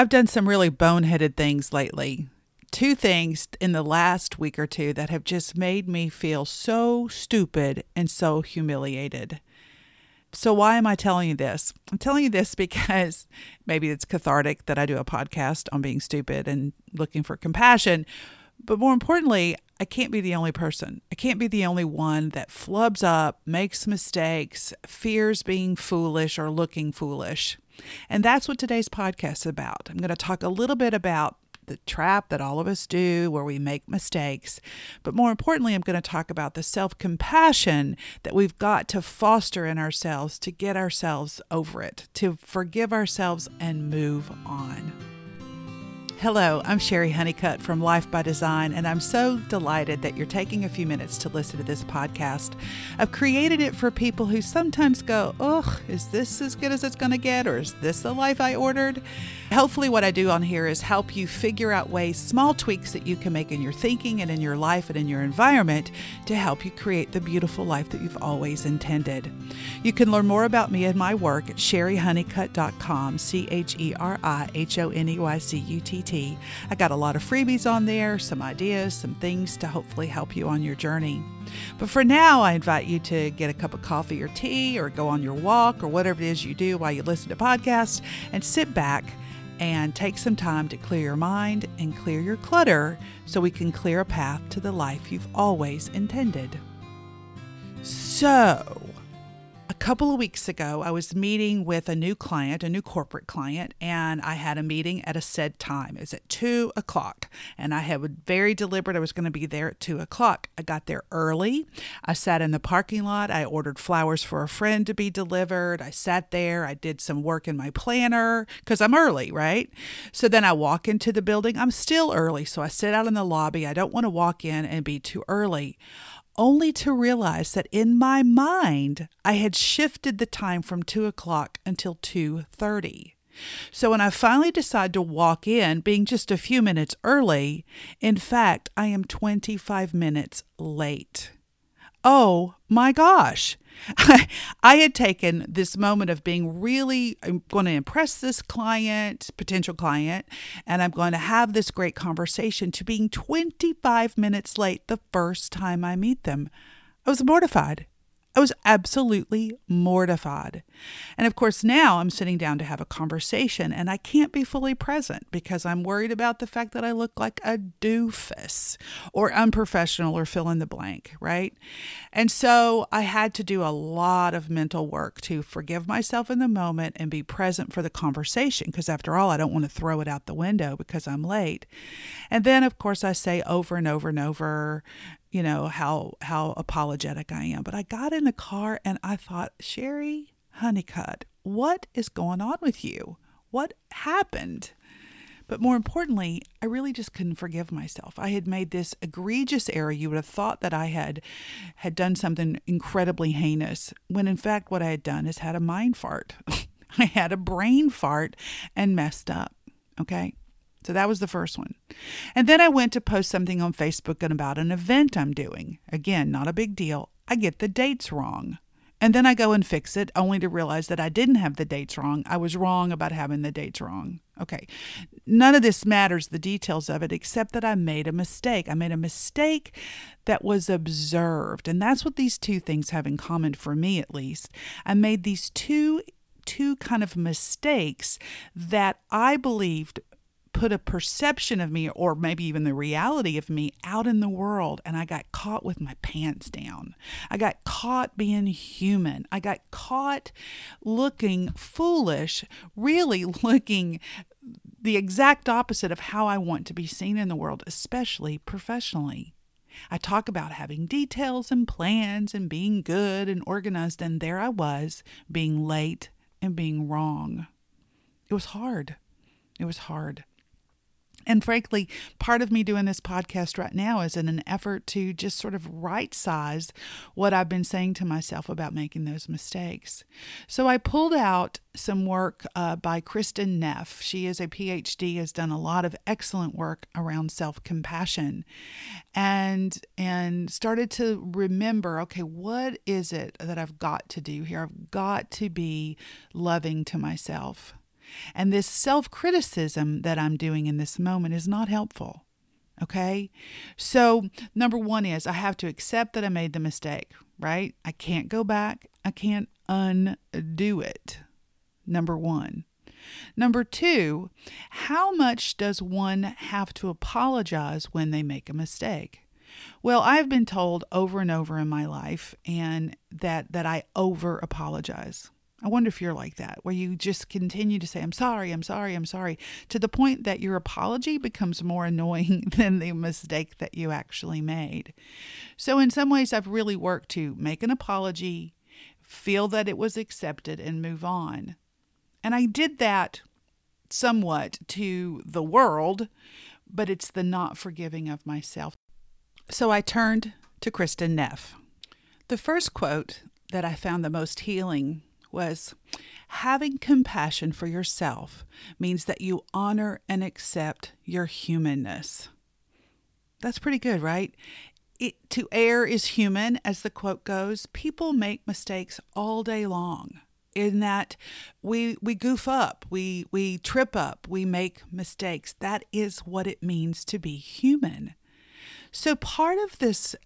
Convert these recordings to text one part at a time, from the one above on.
I've done some really boneheaded things lately. Two things in the last week or two that have just made me feel so stupid and so humiliated. So, why am I telling you this? I'm telling you this because maybe it's cathartic that I do a podcast on being stupid and looking for compassion. But more importantly, I can't be the only person. I can't be the only one that flubs up, makes mistakes, fears being foolish or looking foolish. And that's what today's podcast is about. I'm going to talk a little bit about the trap that all of us do where we make mistakes. But more importantly, I'm going to talk about the self compassion that we've got to foster in ourselves to get ourselves over it, to forgive ourselves and move on. Hello, I'm Cheri Honeycutt from Life by Design, and I'm so delighted that you're taking a few minutes to listen to this podcast. I've created it for people who sometimes go, Ugh, is this as good as it's going to get, or is this the life I ordered? Hopefully, what I do on here is help you figure out ways, small tweaks that you can make in your thinking and in your life and in your environment to help you create the beautiful life that you've always intended. You can learn more about me and my work at cherihoneycutt.com, C H E R I H O N E Y C U T T. I got a lot of freebies on there, some ideas, some things to hopefully help you on your journey. But for now, I invite you to get a cup of coffee or tea or go on your walk or whatever it is you do while you listen to podcasts and sit back and take some time to clear your mind and clear your clutter so we can clear a path to the life you've always intended. So, couple of weeks ago, I was meeting with a new client, a new corporate client, and I had a meeting at a said time. It was at two o'clock, and I had very deliberate. I was going to be there at two o'clock. I got there early. I sat in the parking lot. I ordered flowers for a friend to be delivered. I sat there. I did some work in my planner because I'm early, right? So then I walk into the building. I'm still early, so I sit out in the lobby. I don't want to walk in and be too early only to realize that in my mind I had shifted the time from two o'clock until two thirty. So when I finally decide to walk in, being just a few minutes early, in fact, I am 25 minutes late. Oh my gosh. I had taken this moment of being really, I'm going to impress this client, potential client, and I'm going to have this great conversation to being 25 minutes late the first time I meet them. I was mortified. I was absolutely mortified. And of course, now I'm sitting down to have a conversation and I can't be fully present because I'm worried about the fact that I look like a doofus or unprofessional or fill in the blank, right? And so I had to do a lot of mental work to forgive myself in the moment and be present for the conversation because, after all, I don't want to throw it out the window because I'm late. And then, of course, I say over and over and over, you know how how apologetic I am. But I got in the car and I thought, Cheri Honeycutt, what is going on with you? What happened? But more importantly, I really just couldn't forgive myself. I had made this egregious error. You would have thought that I had had done something incredibly heinous, when in fact what I had done is had a mind fart. I had a brain fart and messed up. Okay? So that was the first one. And then I went to post something on Facebook about an event I'm doing. Again, not a big deal. I get the dates wrong. And then I go and fix it, only to realize that I didn't have the dates wrong. I was wrong about having the dates wrong. Okay. None of this matters, the details of it, except that I made a mistake. I made a mistake that was observed. And that's what these two things have in common, for me at least. I made these two two kind of mistakes that I believed put a perception of me or maybe even the reality of me out in the world and I got caught with my pants down. I got caught being human. I got caught looking foolish, really looking the exact opposite of how I want to be seen in the world, especially professionally. I talk about having details and plans and being good and organized, and there I was being late and being wrong. It was hard. It was hard. And frankly, part of me doing this podcast right now is in an effort to just sort of right size what I've been saying to myself about making those mistakes. So I pulled out some work uh, by Kristin Neff. She is a PhD, has done a lot of excellent work around self compassion, and and started to remember, okay, what is it that I've got to do here? I've got to be loving to myself. And this self criticism that I'm doing in this moment is not helpful. Okay. So, number one is I have to accept that I made the mistake, right? I can't go back, I can't undo it. Number one. Number two, how much does one have to apologize when they make a mistake? Well, I've been told over and over in my life and that that I over apologize. I wonder if you're like that, where you just continue to say, I'm sorry, I'm sorry, I'm sorry, to the point that your apology becomes more annoying than the mistake that you actually made. So, in some ways, I've really worked to make an apology, feel that it was accepted, and move on. And I did that somewhat to the world, but it's the not forgiving of myself. So I turned to Kristin Neff. The first quote that I found the most healing was having compassion for yourself means that you honor and accept your humanness. That's pretty good, right? It, to err is human, as the quote goes. People make mistakes all day long in that we we goof up, we we trip up, we make mistakes. That is what it means to be human. So part of this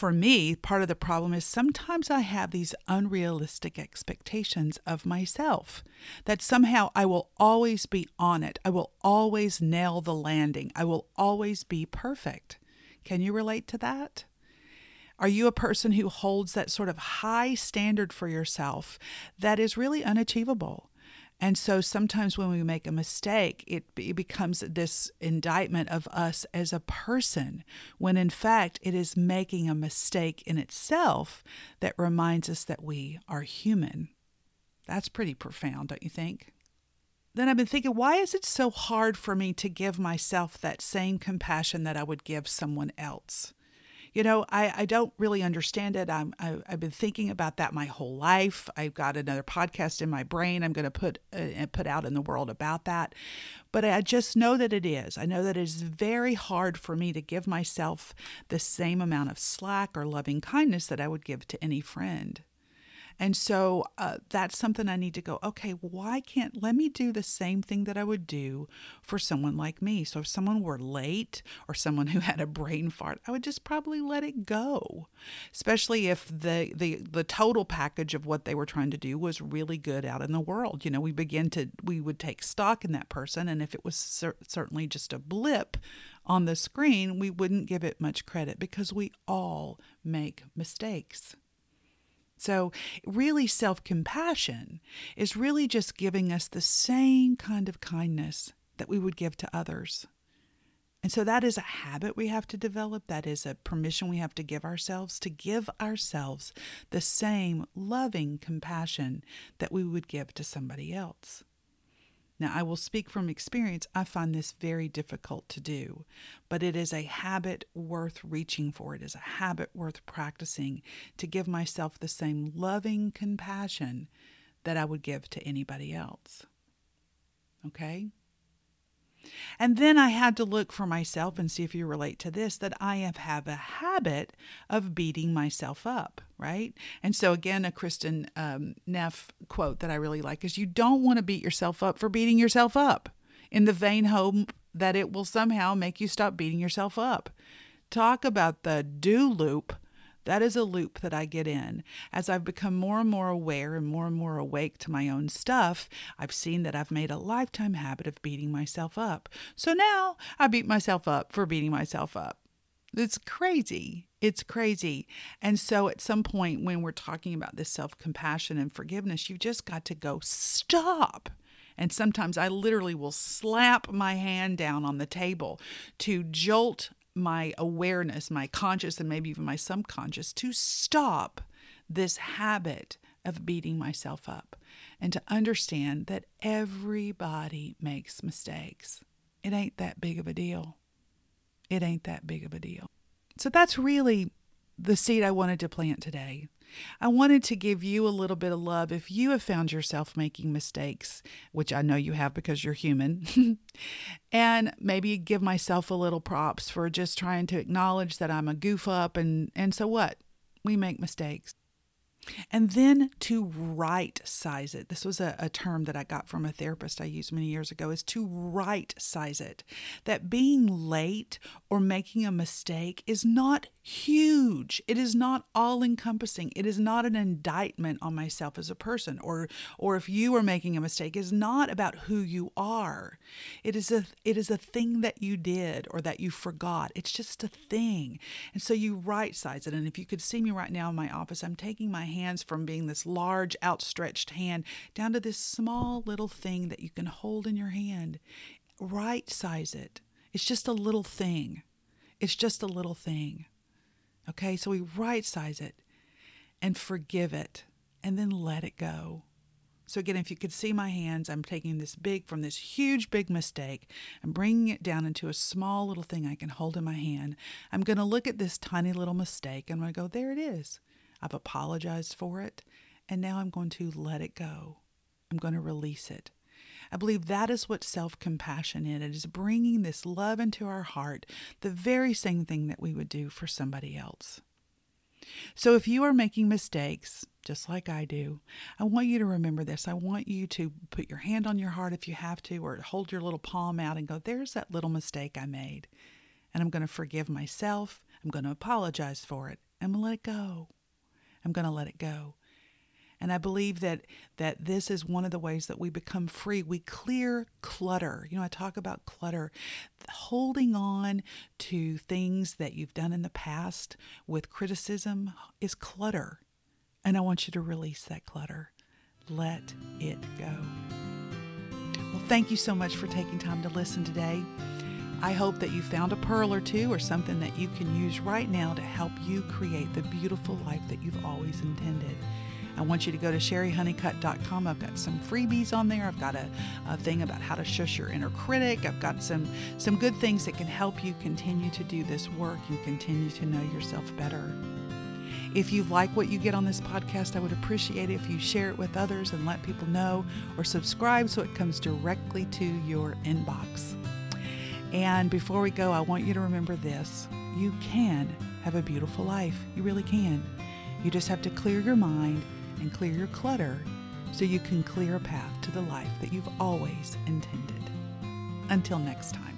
for me, part of the problem is sometimes I have these unrealistic expectations of myself that somehow I will always be on it. I will always nail the landing. I will always be perfect. Can you relate to that? Are you a person who holds that sort of high standard for yourself that is really unachievable? And so sometimes when we make a mistake, it, it, becomes this indictment of us as a person, when in fact it is making a mistake in itself that reminds us that we are human. That's pretty profound, don't you think? Then I've been thinking, why is it so hard for me to give myself that same compassion that I would give someone else? You know, I, I don't really understand it. I'm, I, have been thinking about that my whole life. I've got another podcast in my brain I'm going to put uh, put out in the world about that. But I just know that it is. I know that it is very hard for me to give myself the same amount of slack or loving kindness that I would give to any friend. And so uh, that's something I need to go, okay, why can't, let me do the same thing that I would do for someone like me. So if someone were late or someone who had a brain fart, I would just probably let it go, especially if the, the, the total package of what they were trying to do was really good out in the world. You know, we begin to, we would take stock in that person. And if it was cer- certainly just a blip on the screen, we wouldn't give it much credit because we all make mistakes. So, really, self compassion is really just giving us the same kind of kindness that we would give to others. And so, that is a habit we have to develop. That is a permission we have to give ourselves to give ourselves the same loving compassion that we would give to somebody else. Now, I will speak from experience. I find this very difficult to do, but it is a habit worth reaching for. It is a habit worth practicing to give myself the same loving compassion that I would give to anybody else. Okay? And then I had to look for myself and see if you relate to this that I have, have a habit of beating myself up, right? And so, again, a Kristin um, Neff quote that I really like is you don't want to beat yourself up for beating yourself up in the vain hope that it will somehow make you stop beating yourself up. Talk about the do loop that is a loop that I get in. As I've become more and more aware and more and more awake to my own stuff, I've seen that I've made a lifetime habit of beating myself up. So now I beat myself up for beating myself up. It's crazy. It's crazy. And so at some point when we're talking about this self compassion and forgiveness, you've just got to go stop. And sometimes I literally will slap my hand down on the table to jolt my awareness, my conscious, and maybe even my subconscious to stop this habit of beating myself up and to understand that everybody makes mistakes. It ain't that big of a deal. It ain't that big of a deal. So that's really the seed I wanted to plant today. I wanted to give you a little bit of love if you have found yourself making mistakes, which I know you have because you're human, and maybe give myself a little props for just trying to acknowledge that I'm a goof up and and so what? We make mistakes. And then to right size it. This was a, a, term that I got from a therapist I used many years ago is to right size it. That being late or making a mistake is not huge. It is not all encompassing. It is not an indictment on myself as a person or or if you are making a mistake is not about who you are. It is a it is a thing that you did or that you forgot. It's just a thing. And so you right size it. And if you could see me right now in my office, I'm taking my hands from being this large outstretched hand down to this small little thing that you can hold in your hand. Right size it. It's just a little thing. It's just a little thing. Okay, so we right size it and forgive it and then let it go. So, again, if you could see my hands, I'm taking this big from this huge, big mistake and bringing it down into a small little thing I can hold in my hand. I'm going to look at this tiny little mistake and I'm going to go, there it is. I've apologized for it. And now I'm going to let it go. I'm going to release it. I believe that is what self compassion is. It is bringing this love into our heart, the very same thing that we would do for somebody else. So if you are making mistakes, just like I do, I want you to remember this. I want you to put your hand on your heart if you have to, or hold your little palm out and go, There's that little mistake I made. And I'm going to forgive myself. I'm going to apologize for it. I'm going to let it go. I'm going to let it go. And I believe that that this is one of the ways that we become free. We clear clutter. You know, I talk about clutter. Holding on to things that you've done in the past with criticism is clutter. And I want you to release that clutter. Let it go. Well, thank you so much for taking time to listen today. I hope that you found a pearl or two or something that you can use right now to help you create the beautiful life that you've always intended. I want you to go to cherihoneycutt.com. I've got some freebies on there. I've got a, a thing about how to shush your inner critic. I've got some some good things that can help you continue to do this work and continue to know yourself better. If you like what you get on this podcast, I would appreciate it if you share it with others and let people know or subscribe so it comes directly to your inbox. And before we go, I want you to remember this you can have a beautiful life. You really can. You just have to clear your mind and clear your clutter so you can clear a path to the life that you've always intended. Until next time.